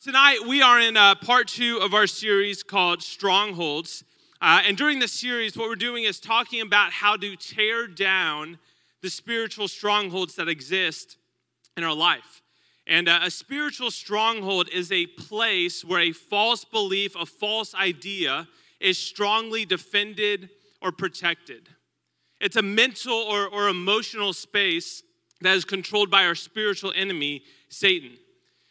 Tonight, we are in uh, part two of our series called Strongholds. Uh, and during this series, what we're doing is talking about how to tear down the spiritual strongholds that exist in our life. And uh, a spiritual stronghold is a place where a false belief, a false idea is strongly defended or protected. It's a mental or, or emotional space that is controlled by our spiritual enemy, Satan.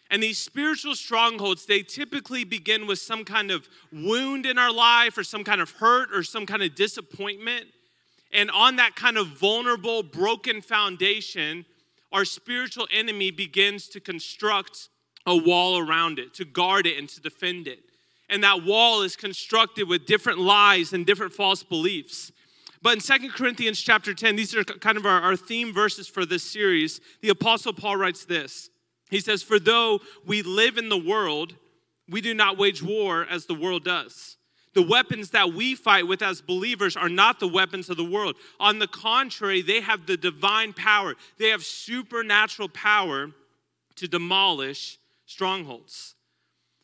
And these spiritual strongholds, they typically begin with some kind of wound in our life or some kind of hurt or some kind of disappointment. And on that kind of vulnerable, broken foundation, our spiritual enemy begins to construct a wall around it, to guard it and to defend it. And that wall is constructed with different lies and different false beliefs. But in Second Corinthians chapter 10, these are kind of our, our theme verses for this series. The Apostle Paul writes this he says, For though we live in the world, we do not wage war as the world does. The weapons that we fight with as believers are not the weapons of the world. On the contrary, they have the divine power, they have supernatural power to demolish strongholds.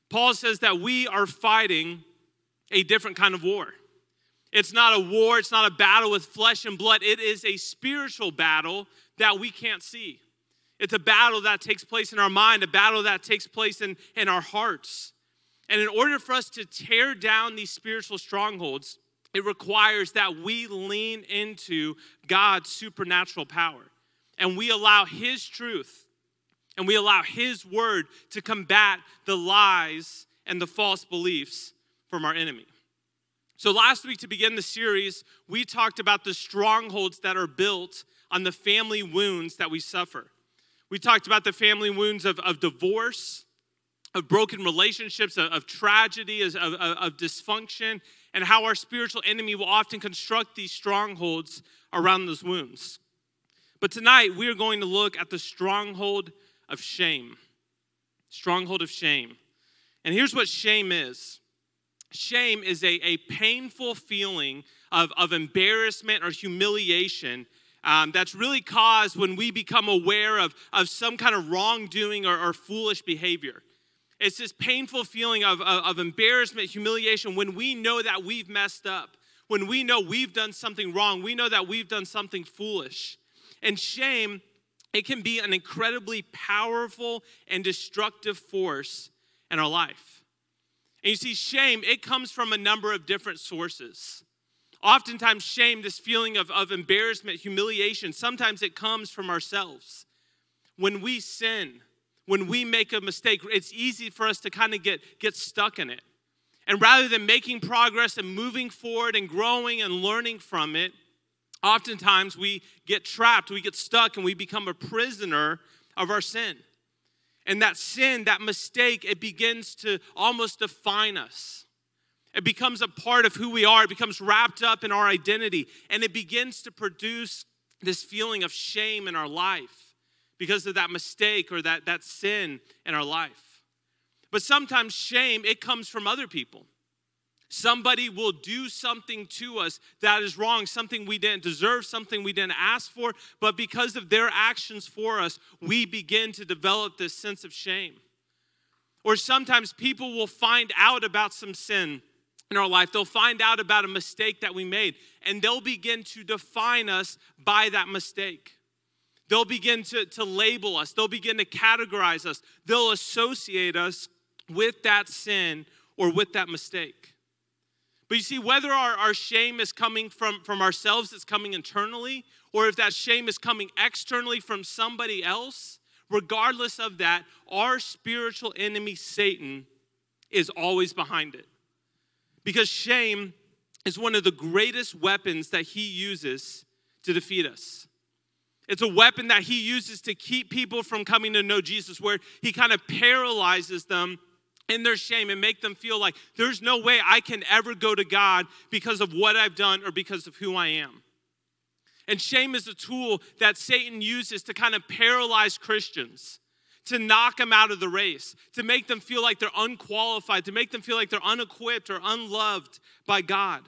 Paul says that we are fighting a different kind of war. It's not a war, it's not a battle with flesh and blood, it is a spiritual battle that we can't see. It's a battle that takes place in our mind, a battle that takes place in, in our hearts. And in order for us to tear down these spiritual strongholds, it requires that we lean into God's supernatural power and we allow His truth and we allow His word to combat the lies and the false beliefs from our enemy. So, last week, to begin the series, we talked about the strongholds that are built on the family wounds that we suffer. We talked about the family wounds of, of divorce, of broken relationships, of, of tragedy, of, of, of dysfunction, and how our spiritual enemy will often construct these strongholds around those wounds. But tonight, we are going to look at the stronghold of shame. Stronghold of shame. And here's what shame is shame is a, a painful feeling of, of embarrassment or humiliation um, that's really caused when we become aware of, of some kind of wrongdoing or, or foolish behavior. It's this painful feeling of, of, of embarrassment, humiliation, when we know that we've messed up, when we know we've done something wrong, we know that we've done something foolish. And shame, it can be an incredibly powerful and destructive force in our life. And you see, shame, it comes from a number of different sources. Oftentimes, shame, this feeling of, of embarrassment, humiliation, sometimes it comes from ourselves. When we sin, when we make a mistake, it's easy for us to kind of get, get stuck in it. And rather than making progress and moving forward and growing and learning from it, oftentimes we get trapped, we get stuck, and we become a prisoner of our sin. And that sin, that mistake, it begins to almost define us. It becomes a part of who we are, it becomes wrapped up in our identity, and it begins to produce this feeling of shame in our life because of that mistake or that, that sin in our life. But sometimes shame, it comes from other people. Somebody will do something to us that is wrong, something we didn't deserve, something we didn't ask for, but because of their actions for us, we begin to develop this sense of shame. Or sometimes people will find out about some sin in our life, they'll find out about a mistake that we made and they'll begin to define us by that mistake. They'll begin to, to label us, they'll begin to categorize us, they'll associate us with that sin or with that mistake. But you see, whether our, our shame is coming from, from ourselves, it's coming internally, or if that shame is coming externally from somebody else, regardless of that, our spiritual enemy, Satan, is always behind it. Because shame is one of the greatest weapons that he uses to defeat us. It's a weapon that he uses to keep people from coming to know Jesus, where he kind of paralyzes them in their shame and make them feel like there's no way I can ever go to God because of what I've done or because of who I am. And shame is a tool that Satan uses to kind of paralyze Christians to knock them out of the race, to make them feel like they're unqualified, to make them feel like they're unequipped or unloved by God.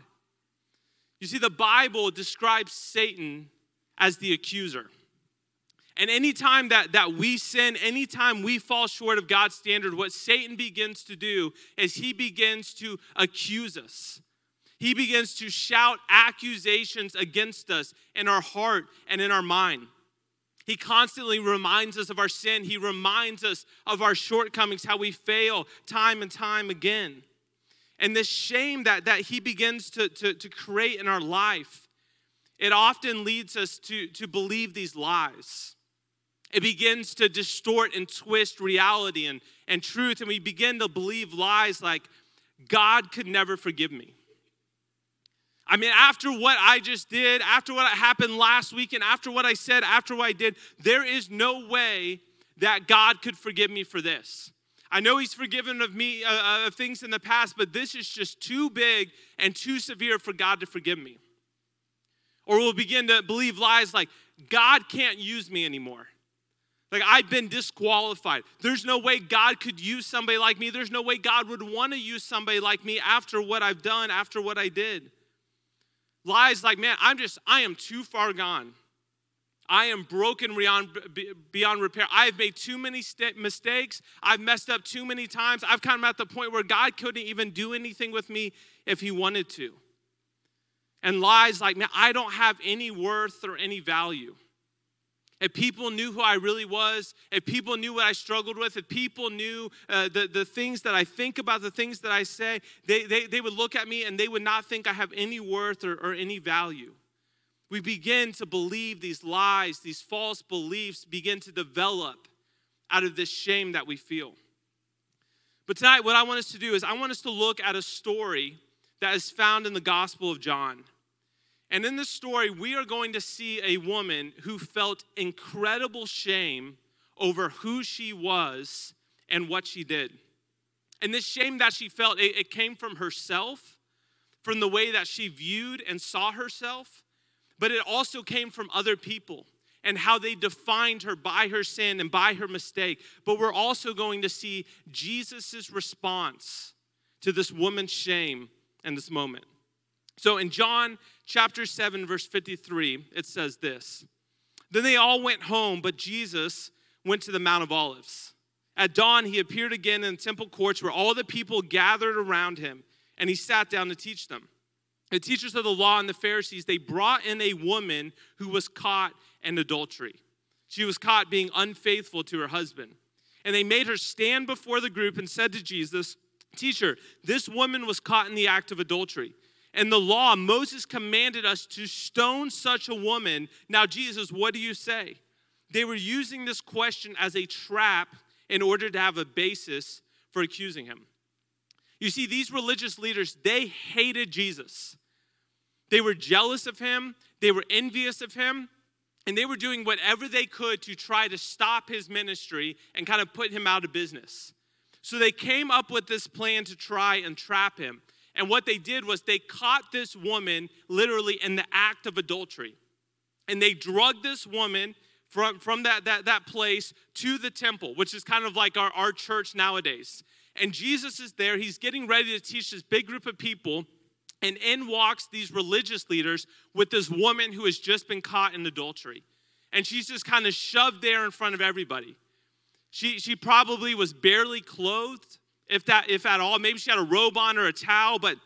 You see, the Bible describes Satan as the accuser. And anytime that, that we sin, anytime we fall short of God's standard, what Satan begins to do is he begins to accuse us. He begins to shout accusations against us in our heart and in our mind. He constantly reminds us of our sin. He reminds us of our shortcomings, how we fail time and time again. And this shame that, that he begins to, to, to create in our life, it often leads us to, to believe these lies. It begins to distort and twist reality and, and truth, and we begin to believe lies like, God could never forgive me. I mean, after what I just did, after what happened last week, and after what I said, after what I did, there is no way that God could forgive me for this. I know He's forgiven of me uh, uh, of things in the past, but this is just too big and too severe for God to forgive me. Or we'll begin to believe lies like, God can't use me anymore. Like, I've been disqualified. There's no way God could use somebody like me. There's no way God would want to use somebody like me after what I've done, after what I did. Lies like, man, I'm just, I am too far gone. I am broken beyond, beyond repair. I've made too many st- mistakes. I've messed up too many times. I've kind of at the point where God couldn't even do anything with me if He wanted to. And lies like, man, I don't have any worth or any value. If people knew who I really was, if people knew what I struggled with, if people knew uh, the, the things that I think about, the things that I say, they, they, they would look at me and they would not think I have any worth or, or any value. We begin to believe these lies, these false beliefs begin to develop out of this shame that we feel. But tonight, what I want us to do is I want us to look at a story that is found in the Gospel of John. And in this story, we are going to see a woman who felt incredible shame over who she was and what she did. And this shame that she felt, it, it, came from herself, from the way that she viewed and saw herself, but it also came from other people and how they defined her by her sin and by her mistake. But we're also going to see Jesus' response to this woman's shame in this moment. So in John chapter 7, verse 53, it says this Then they all went home, but Jesus went to the Mount of Olives. At dawn, he appeared again in the temple courts where all the people gathered around him, and he sat down to teach them. The teachers of the law and the Pharisees, they brought in a woman who was caught in adultery. She was caught being unfaithful to her husband. And they made her stand before the group and said to Jesus, Teacher, this woman was caught in the act of adultery. And the law, Moses commanded us to stone such a woman. Now, Jesus, what do you say? They were using this question as a trap in order to have a basis for accusing him. You see, these religious leaders, they hated Jesus. They were jealous of him, they were envious of him, and they were doing whatever they could to try to stop his ministry and kind of put him out of business. So they came up with this plan to try and trap him. And what they did was they caught this woman literally in the act of adultery. And they drugged this woman from, from that, that, that place to the temple, which is kind of like our, our church nowadays. And Jesus is there. He's getting ready to teach this big group of people. And in walks these religious leaders with this woman who has just been caught in adultery. And she's just kind of shoved there in front of everybody. She, she probably was barely clothed if that if at all. Maybe she had a robe on or a towel but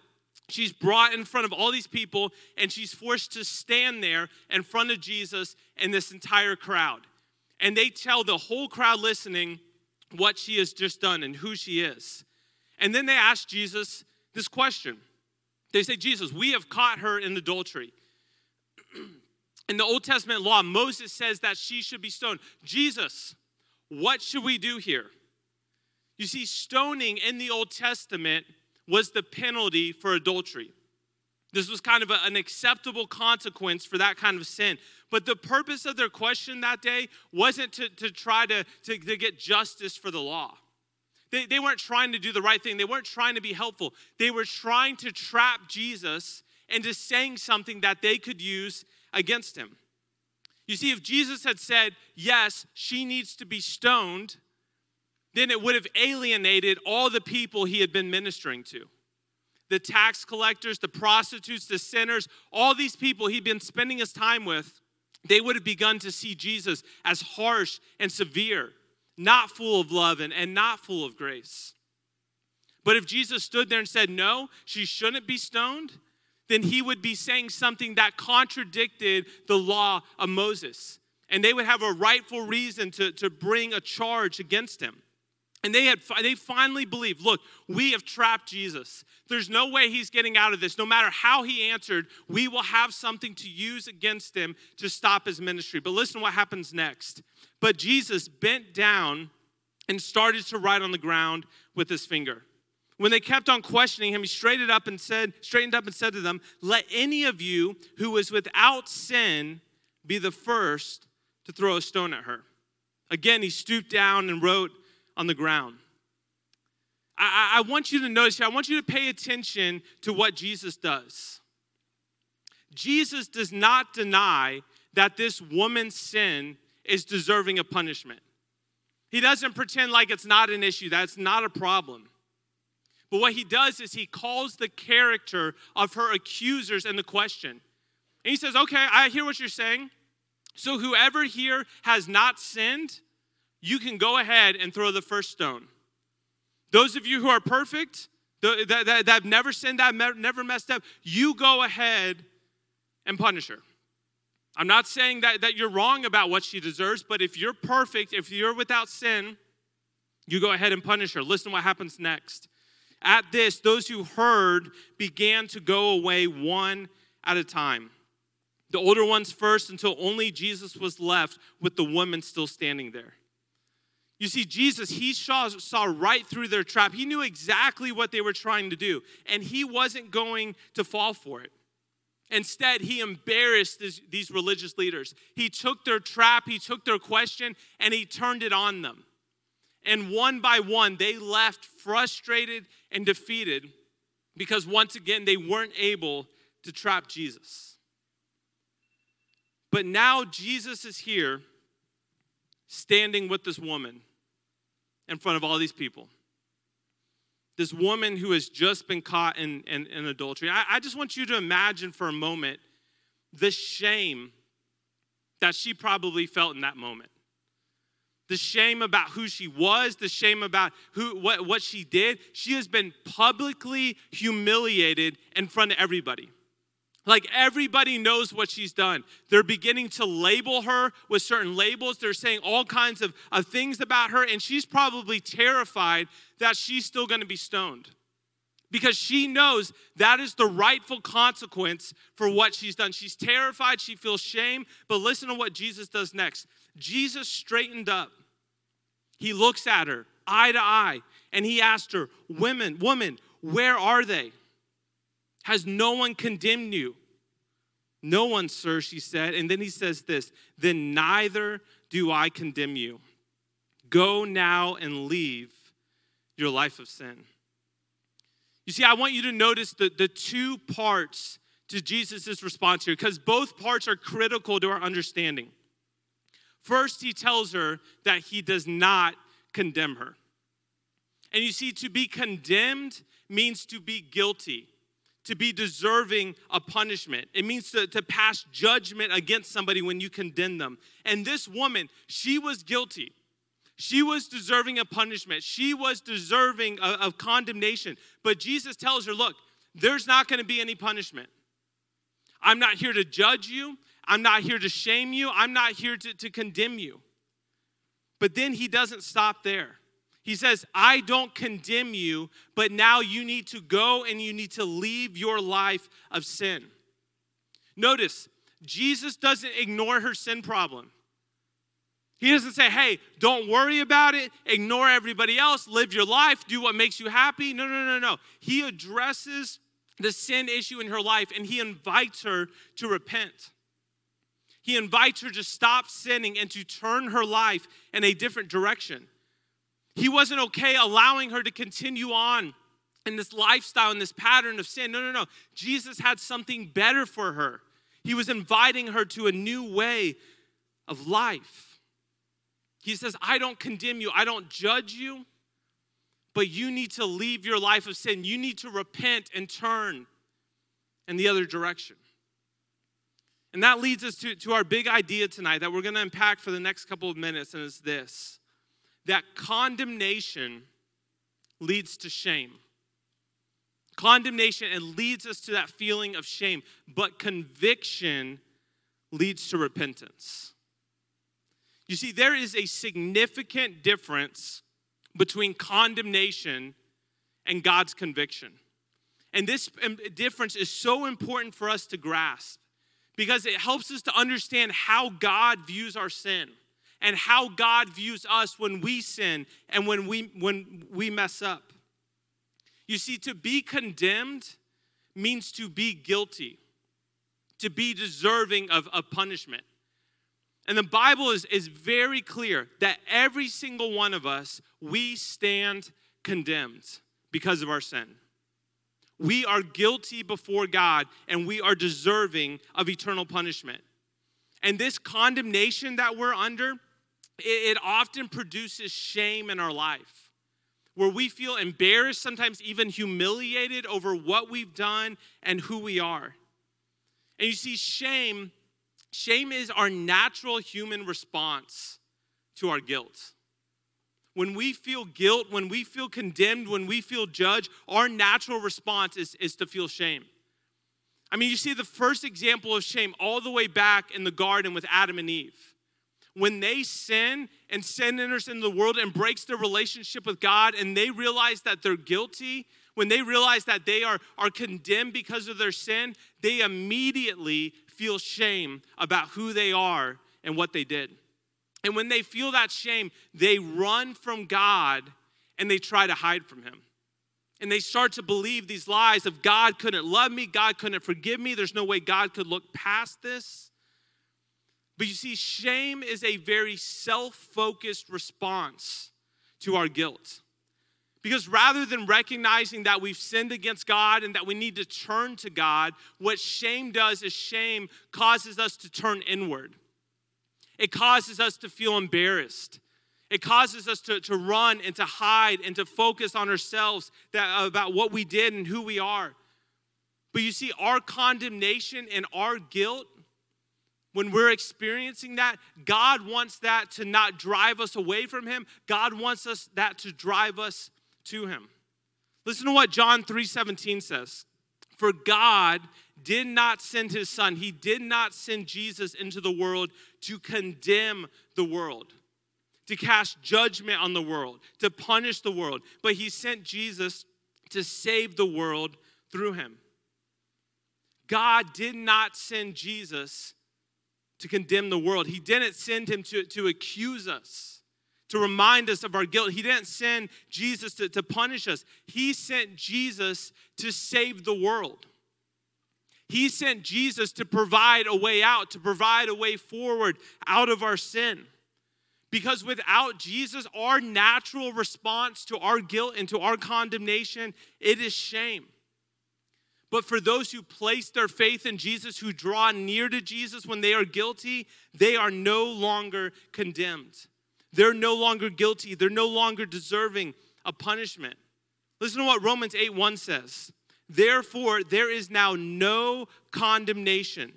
she's brought in front of all these people and she's forced to stand there in front of jesus and this entire crowd. And they tell the whole crowd listening what she has just done and who she is. And then they ask jesus this question. They say jesus we have caught her in adultery. In the old testament law moses says that she should be stoned. Jesus what should we do here you see, stoning in the Old Testament was the penalty for adultery. This was kind of a, an acceptable consequence for that kind of sin. But the purpose of their question that day wasn't to, to try to, to, to get justice for the law. They, they weren't trying to do the right thing, they weren't trying to be helpful. They were trying to trap Jesus into saying something that they could use against him. You see, if Jesus had said, Yes, she needs to be stoned, then it would have alienated all the people he had been ministering to the tax collectors, the prostitutes, the sinners, all these people he'd been spending his time with. they would have begun to see Jesus as harsh and severe, not full of love and, and not full of grace. But if Jesus stood there and said, No, she shouldn't be stoned, then he would be saying something that contradicted the law of Moses. And they would have a rightful reason to, to bring a charge against him. And they had they finally believed, look, we have trapped Jesus. There's no way he's getting out of this. No matter how he answered, we will have something to use against him to stop his ministry. But listen what happens next. But Jesus bent down and started to write on the ground with his finger. When they kept on questioning him, he straightened up and said, straightened up and said to them, Let any of you who is without sin be the first to throw a stone at her. Again, he stooped down and wrote on the ground. I, I want you to notice here, I want you to pay attention to what Jesus does. Jesus does not deny that this woman's sin is deserving of punishment. He doesn't pretend like it's not an issue, that's not a problem. But what he does is he calls the character of her accusers in the question. And he says, Okay, I hear what you're saying. So whoever here has not sinned, you can go ahead and throw the first stone. Those of you who are perfect, that, that, that have never sinned, that never messed up, you go ahead and punish her. I'm not saying that, that you're wrong about what she deserves, but if you're perfect, if you're without sin, you go ahead and punish her. Listen what happens next. At this, those who heard began to go away one at a time. The older ones first, until only Jesus was left with the woman still standing there. You see, Jesus, he saw, saw right through their trap. He knew exactly what they were trying to do, and he wasn't going to fall for it. Instead, he embarrassed this, these religious leaders. He took their trap, he took their question, and he turned it on them. And one by one, they left frustrated and defeated because once again, they weren't able to trap Jesus. But now Jesus is here standing with this woman in front of all these people. This woman who has just been caught in, in, in adultery. I, I just want you to imagine for a moment the shame that she probably felt in that moment. The shame about who she was, the shame about who what, what she did. She has been publicly humiliated in front of everybody. Like everybody knows what she's done. They're beginning to label her with certain labels. They're saying all kinds of, of things about her, and she's probably terrified that she's still gonna be stoned because she knows that is the rightful consequence for what she's done. She's terrified, she feels shame, but listen to what Jesus does next. Jesus straightened up. He looks at her eye to eye and he asked her, "Women, woman, where are they? Has no one condemned you?" No one, sir, she said. And then he says this Then neither do I condemn you. Go now and leave your life of sin. You see, I want you to notice the, the two parts to Jesus' response here, because both parts are critical to our understanding. First, he tells her that he does not condemn her. And you see, to be condemned means to be guilty to be deserving of punishment. It means to, to pass judgment against somebody when you condemn them. And this woman, she was guilty. She was deserving of punishment. She was deserving of, of condemnation. But Jesus tells her, look, there's not going to be any punishment. I'm not here to judge you. I'm not here to shame you. I'm not here to, to condemn you. But then he doesn't stop there. He says, I don't condemn you, but now you need to go and you need to leave your life of sin. Notice, Jesus doesn't ignore her sin problem. He doesn't say, hey, don't worry about it, ignore everybody else, live your life, do what makes you happy. No, no, no, no. He addresses the sin issue in her life and he invites her to repent. He invites her to stop sinning and to turn her life in a different direction. He wasn't okay allowing her to continue on in this lifestyle, in this pattern of sin. No, no, no. Jesus had something better for her. He was inviting her to a new way of life. He says, I don't condemn you, I don't judge you, but you need to leave your life of sin. You need to repent and turn in the other direction. And that leads us to, to our big idea tonight that we're going to unpack for the next couple of minutes, and it's this that condemnation leads to shame. Condemnation and leads us to that feeling of shame, but conviction leads to repentance. You see, there is a significant difference between condemnation and God's conviction. And this um, difference is so important for us to grasp because it helps us to understand how God views our sin and how God views us when we sin and when we when we mess up. You see to be condemned means to be guilty, to be deserving of, of punishment. And the Bible is, is very clear that every single one of us, we stand condemned because of our sin. We are guilty before God and we are deserving of eternal punishment. And this condemnation that we're under, it, it often produces shame in our life where we feel embarrassed, sometimes even humiliated over what we've done and who we are. And you see, shame Shame is our natural human response to our guilt. When we feel guilt, when we feel condemned, when we feel judged, our natural response is, is to feel shame. I mean, you see the first example of shame all the way back in the garden with Adam and Eve. When they sin and sin enters into the world and breaks their relationship with God, and they realize that they're guilty, when they realize that they are, are condemned because of their sin, they immediately feel shame about who they are and what they did. And when they feel that shame, they run from God and they try to hide from Him. And they start to believe these lies of God couldn't love me, God couldn't forgive me, there's no way God could look past this. But you see, shame is a very self focused response to our guilt. Because rather than recognizing that we've sinned against God and that we need to turn to God, what shame does is shame causes us to turn inward. It causes us to feel embarrassed. It causes us to, to run and to hide and to focus on ourselves that, about what we did and who we are. But you see, our condemnation and our guilt, when we're experiencing that, God wants that to not drive us away from Him. God wants us that to drive us to him. Listen to what John 3:17 says. For God did not send his son. He did not send Jesus into the world to condemn the world, to cast judgment on the world, to punish the world, but he sent Jesus to save the world through him. God did not send Jesus to condemn the world. He didn't send him to, to accuse us to remind us of our guilt. He didn't send Jesus to, to punish us, He sent Jesus to save the world. He sent Jesus to provide a way out, to provide a way forward out of our sin. Because without Jesus, our natural response to our guilt and to our condemnation, it is shame. But for those who place their faith in Jesus, who draw near to Jesus when they are guilty, they are no longer condemned. They're no longer guilty. They're no longer deserving of punishment. Listen to what Romans 8 1 says. Therefore, there is now no condemnation,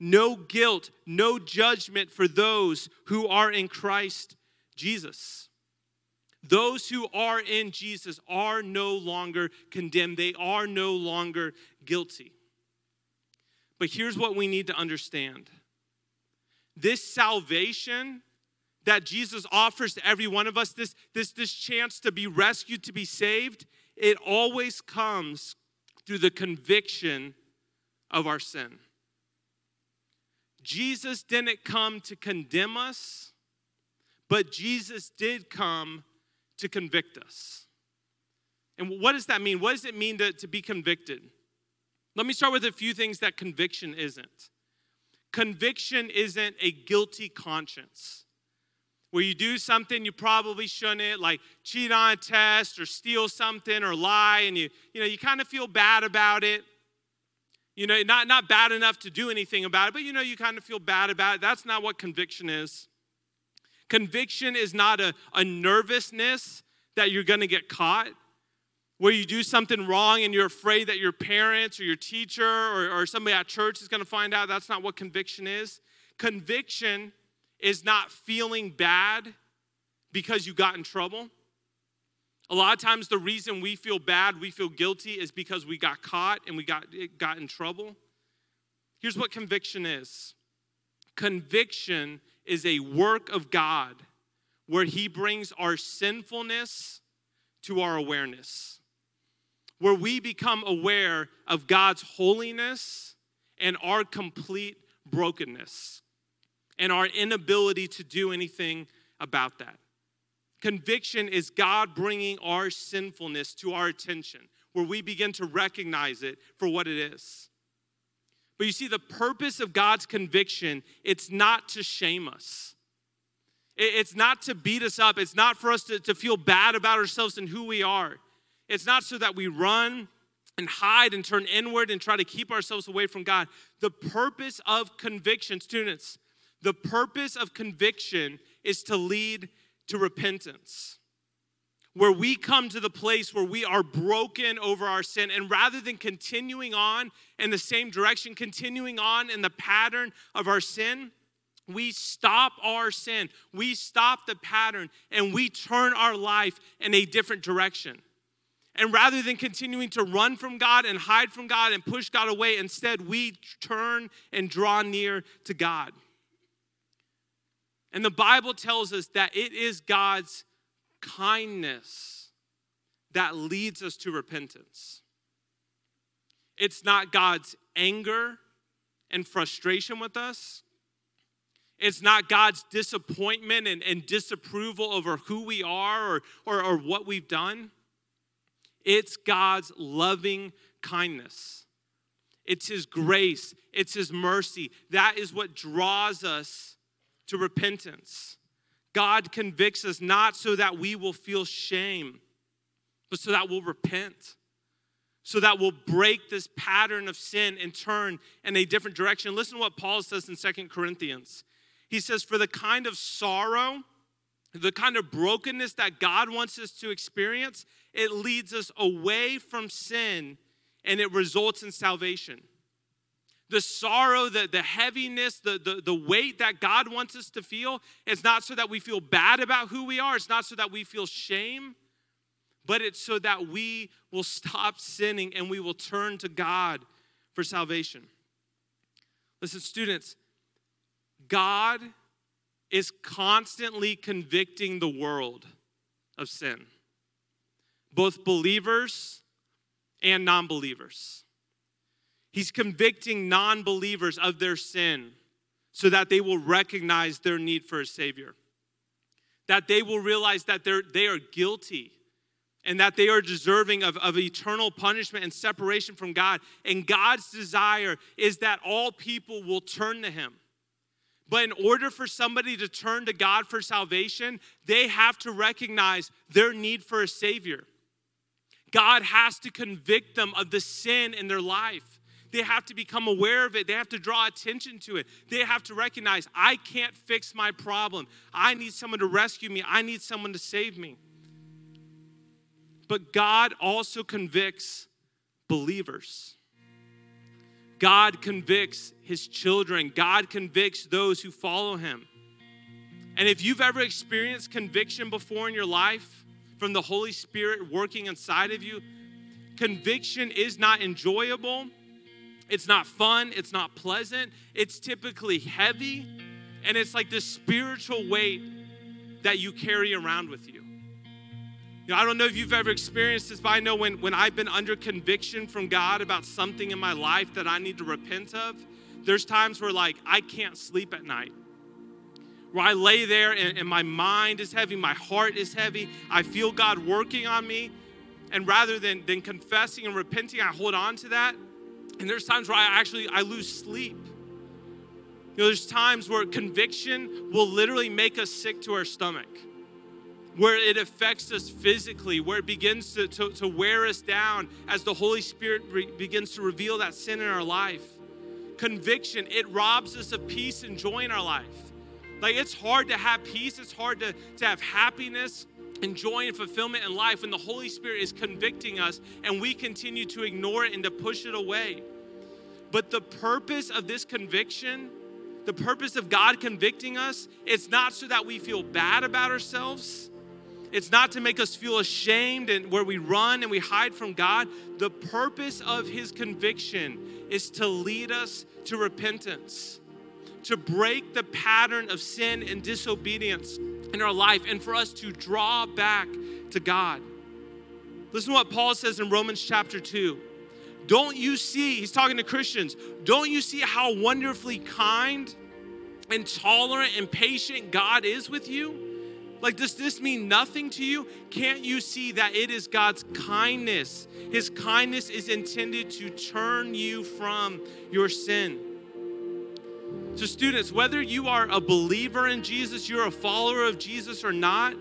no guilt, no judgment for those who are in Christ Jesus. Those who are in Jesus are no longer condemned, they are no longer guilty. But here's what we need to understand this salvation that Jesus offers to every one of us, this, this, this chance to be rescued, to be saved, it always comes through the conviction of our sin. Jesus didn't come to condemn us, but Jesus did come to convict us. And what does that mean? What does it mean to, to be convicted? Let me start with a few things that conviction isn't. Conviction isn't a guilty conscience where you do something you probably shouldn't, like cheat on a test or steal something or lie, and you, you know, you kind of feel bad about it. You know, not, not bad enough to do anything about it, but you know, you kind of feel bad about it. That's not what conviction is. Conviction is not a, a nervousness that you're gonna get caught. where you do something wrong and you're afraid that your parents or your teacher or, or somebody at church is going to find out. That's not what conviction is. Conviction is not feeling bad because you got in trouble. A lot of times, the reason we feel bad, we feel guilty, is because we got caught and we got, got in trouble. Here's what conviction is conviction is a work of God where He brings our sinfulness to our awareness, where we become aware of God's holiness and our complete brokenness and our inability to do anything about that. Conviction is God bringing our sinfulness to our attention, where we begin to recognize it for what it is. But you see, the purpose of God's conviction, it's not to shame us. It's not to beat us up. It's not for us to, to feel bad about ourselves and who we are. It's not so that we run and hide and turn inward and try to keep ourselves away from God. The purpose of conviction, students, the purpose of conviction is to lead to repentance, where we come to the place where we are broken over our sin. And rather than continuing on in the same direction, continuing on in the pattern of our sin, we stop our sin, we stop the pattern, and we turn our life in a different direction. And rather than continuing to run from God and hide from God and push God away, instead we turn and draw near to God. And the Bible tells us that it is God's kindness that leads us to repentance. It's not God's anger and frustration with us. It's not God's disappointment and, and disapproval over who we are or, or, or what we've done. It's God's loving kindness. It's His grace. It's His mercy. That is what draws us to repentance. God convicts us not so that we will feel shame, but so that we'll repent, so that we'll break this pattern of sin and turn in a different direction. Listen to what Paul says in Second Corinthians. He says, For the kind of sorrow, the kind of brokenness that God wants us to experience, it leads us away from sin and it results in salvation the sorrow, the, the heaviness, the, the, the weight that God wants us to feel. It's not so that we feel bad about who we are, it's not so that we feel shame, but it's so that we will stop sinning and we will turn to God for salvation. Listen, students, God is constantly convicting the world of sin, both believers and non believers. He's convicting non believers of their sin so that they will recognize their need for a Savior. That they will realize that they're, they are guilty and that they are deserving of, of eternal punishment and separation from God. And God's desire is that all people will turn to Him. But in order for somebody to turn to God for salvation, they have to recognize their need for a Savior. God has to convict them of the sin in their life. They have to become aware of it. They have to draw attention to it. They have to recognize, I can't fix my problem. I need someone to rescue me. I need someone to save me. But God also convicts believers. God convicts his children. God convicts those who follow him. And if you've ever experienced conviction before in your life from the Holy Spirit working inside of you, conviction is not enjoyable it's not fun, it's not pleasant, it's typically heavy, and it's like this spiritual weight that you carry around with you. You know, I don't know if you've ever experienced this, but I know when, when I've been under conviction from God about something in my life that I need to repent of, there's times where like I can't sleep at night. Where I lay there and, and my mind is heavy, my heart is heavy, I feel God working on me. And rather than, than confessing and repenting, I hold on to that and there's times where I actually I lose sleep. You know, there's times where conviction will literally make us sick to our stomach, where it affects us physically, where it begins to, to, to wear us down as the Holy Spirit re- begins to reveal that sin in our life. Conviction, it robs us of peace and joy in our life. Like it's hard to have peace, it's hard to, to have happiness and joy and fulfillment in life when the Holy Spirit is convicting us and we continue to ignore it and to push it away. But the purpose of this conviction, the purpose of God convicting us, it's not so that we feel bad about ourselves. It's not to make us feel ashamed and where we run and we hide from God. The purpose of his conviction is to lead us to repentance, to break the pattern of sin and disobedience in our life, and for us to draw back to God. Listen to what Paul says in Romans chapter 2. Don't you see, he's talking to Christians, don't you see how wonderfully kind and tolerant and patient God is with you? Like, does this mean nothing to you? Can't you see that it is God's kindness? His kindness is intended to turn you from your sin. So, students, whether you are a believer in Jesus, you're a follower of Jesus or not,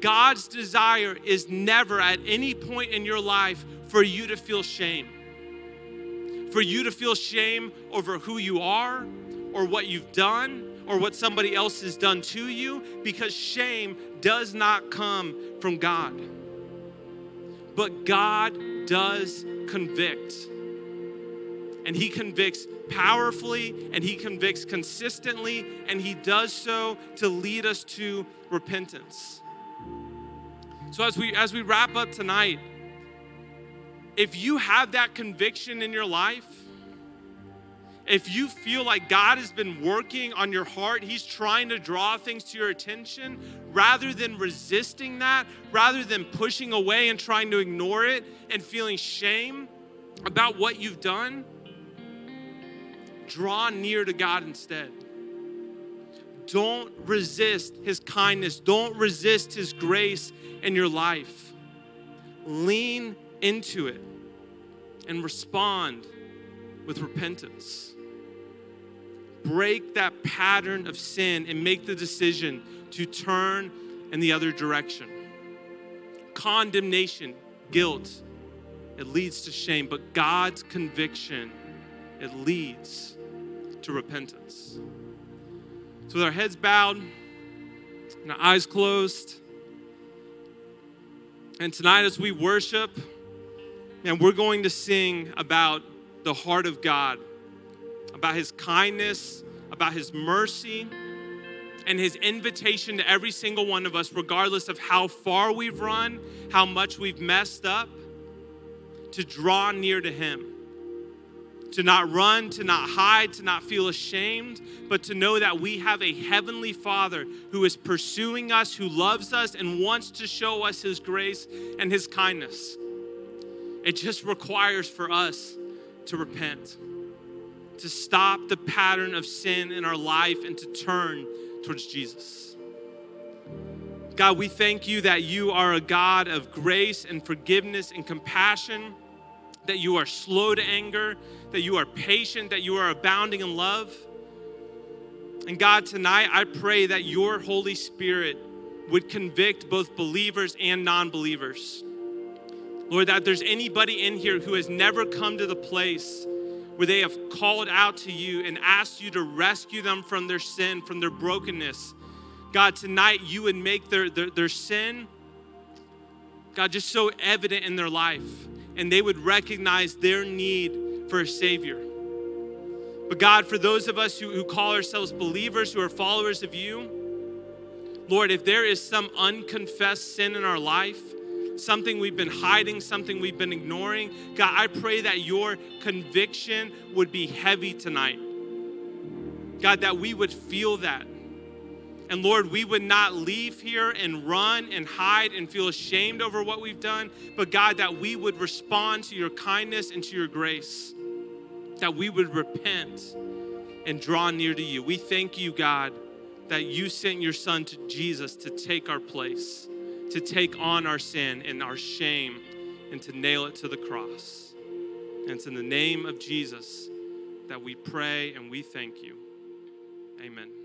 God's desire is never at any point in your life for you to feel shame. For you to feel shame over who you are or what you've done or what somebody else has done to you because shame does not come from God. But God does convict. And He convicts powerfully and He convicts consistently, and He does so to lead us to repentance. So as we as we wrap up tonight, if you have that conviction in your life, if you feel like God has been working on your heart, He's trying to draw things to your attention, rather than resisting that, rather than pushing away and trying to ignore it and feeling shame about what you've done, draw near to God instead. Don't resist His kindness, don't resist His grace in your life. Lean into it and respond with repentance break that pattern of sin and make the decision to turn in the other direction. Condemnation, guilt, it leads to shame, but God's conviction, it leads to repentance. So, with our heads bowed and our eyes closed, and tonight as we worship, and we're going to sing about the heart of God about his kindness, about his mercy, and his invitation to every single one of us, regardless of how far we've run, how much we've messed up, to draw near to him. To not run, to not hide, to not feel ashamed, but to know that we have a heavenly Father who is pursuing us, who loves us, and wants to show us his grace and his kindness. It just requires for us to repent to stop the pattern of sin in our life and to turn towards Jesus. God, we thank you that you are a God of grace and forgiveness and compassion, that you are slow to anger, that you are patient, that you are abounding in love. And God, tonight I pray that your Holy Spirit would convict both believers and non believers. Lord, that there's anybody in here who has never come to the place where they have called out to you and asked you to rescue them from their sin, from their brokenness. God, tonight you would make their, their, their sin, God, just so evident in their life, and they would recognize their need for a Savior. But God, for those of us who, who call ourselves believers, who are followers of you, Lord, if there is some unconfessed sin in our life, something we've been hiding, something we've been ignoring. God, I pray that your conviction would be heavy tonight. God, that we would feel that. And Lord, we would not leave here and run and hide and feel ashamed over what we've done, but God, that we would respond to your kindness and to your grace, that we would repent and draw near to you. We thank you, God, that you sent your son to Jesus to take our place to take on our sin and our shame and to nail it to the cross. And it's in the name of Jesus that we pray and we thank you. Amen.